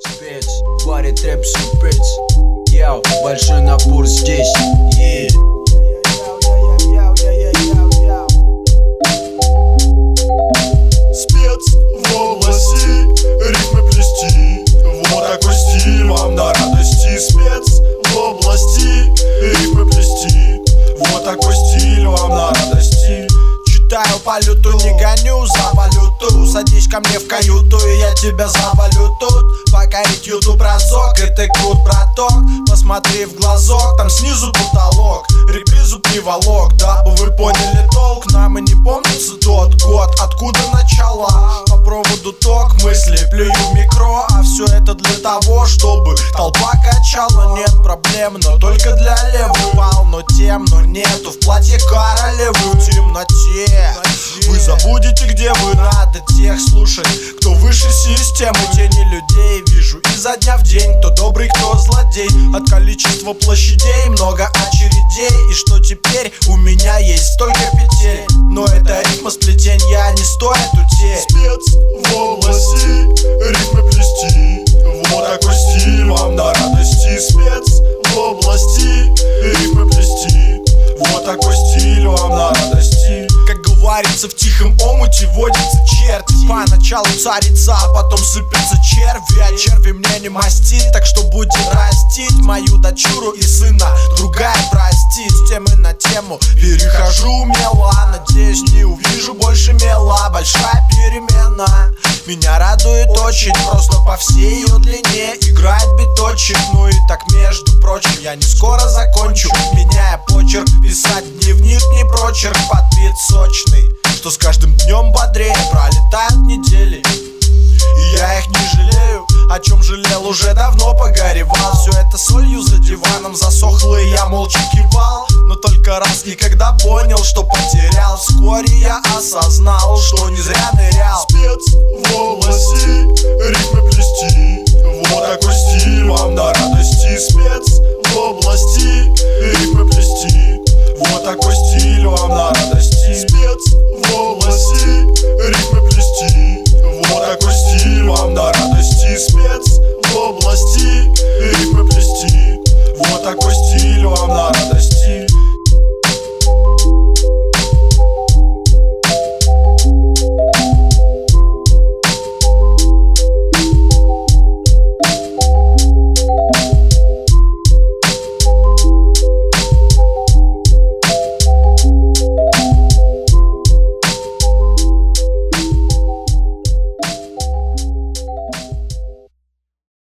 Спец, варит рэп сюрприз Яу, большой напор здесь. Yeah. Спец в области рифмы плести. Вот такой стиль вам на радости. Спец в области рифмы плести. Вот такой стиль вам на радости Читаю по люту, не гоню за валюту. Садись ко мне в каюту, и я тебя завалю тут. Покорить ютуб разок, и ты крут, браток. Посмотри в глазок, там снизу потолок. Репризу приволок, дабы вы поняли толк. Нам и не помнится тот год, откуда начала По проводу ток мысли, плюю в микро. А все это для того, чтобы толпа качала. Нет проблем, но только для левых Полно тем, но нету. В платье королевы в темноте. Вы забудете, где вы надо тех слушать Кто выше системы, тени людей. Вижу изо дня в день Кто добрый, кто злодей. От количества площадей много очередей. И что теперь? У меня есть столько петель. Но это рифма сплетенья не стоит утей Спец такой стиль вам на радости Как говорится в тихом омуте водится черти. Поначалу царица, а потом сыпется черви. А черви мне не мастит, так что будет растить Мою дочуру и сына. Другая простит С темы на тему. Перехожу умело Надеюсь не увижу больше мела. Большая перемена. Меня радует очень, просто по всей ее длине. Играет биточек, ну и так между прочим. Я не скоро закончу, меняя почерк Писать дневник не прочерк, под бит сочный Что с каждым днем бодрее пролетают недели. И я их не жалею О чем жалел уже давно погоревал. Все это солью за диваном засохло и я молча кивал. Но только раз никогда понял, что потерял. Вскоре я осознал, что не зря нырял. Спец в области te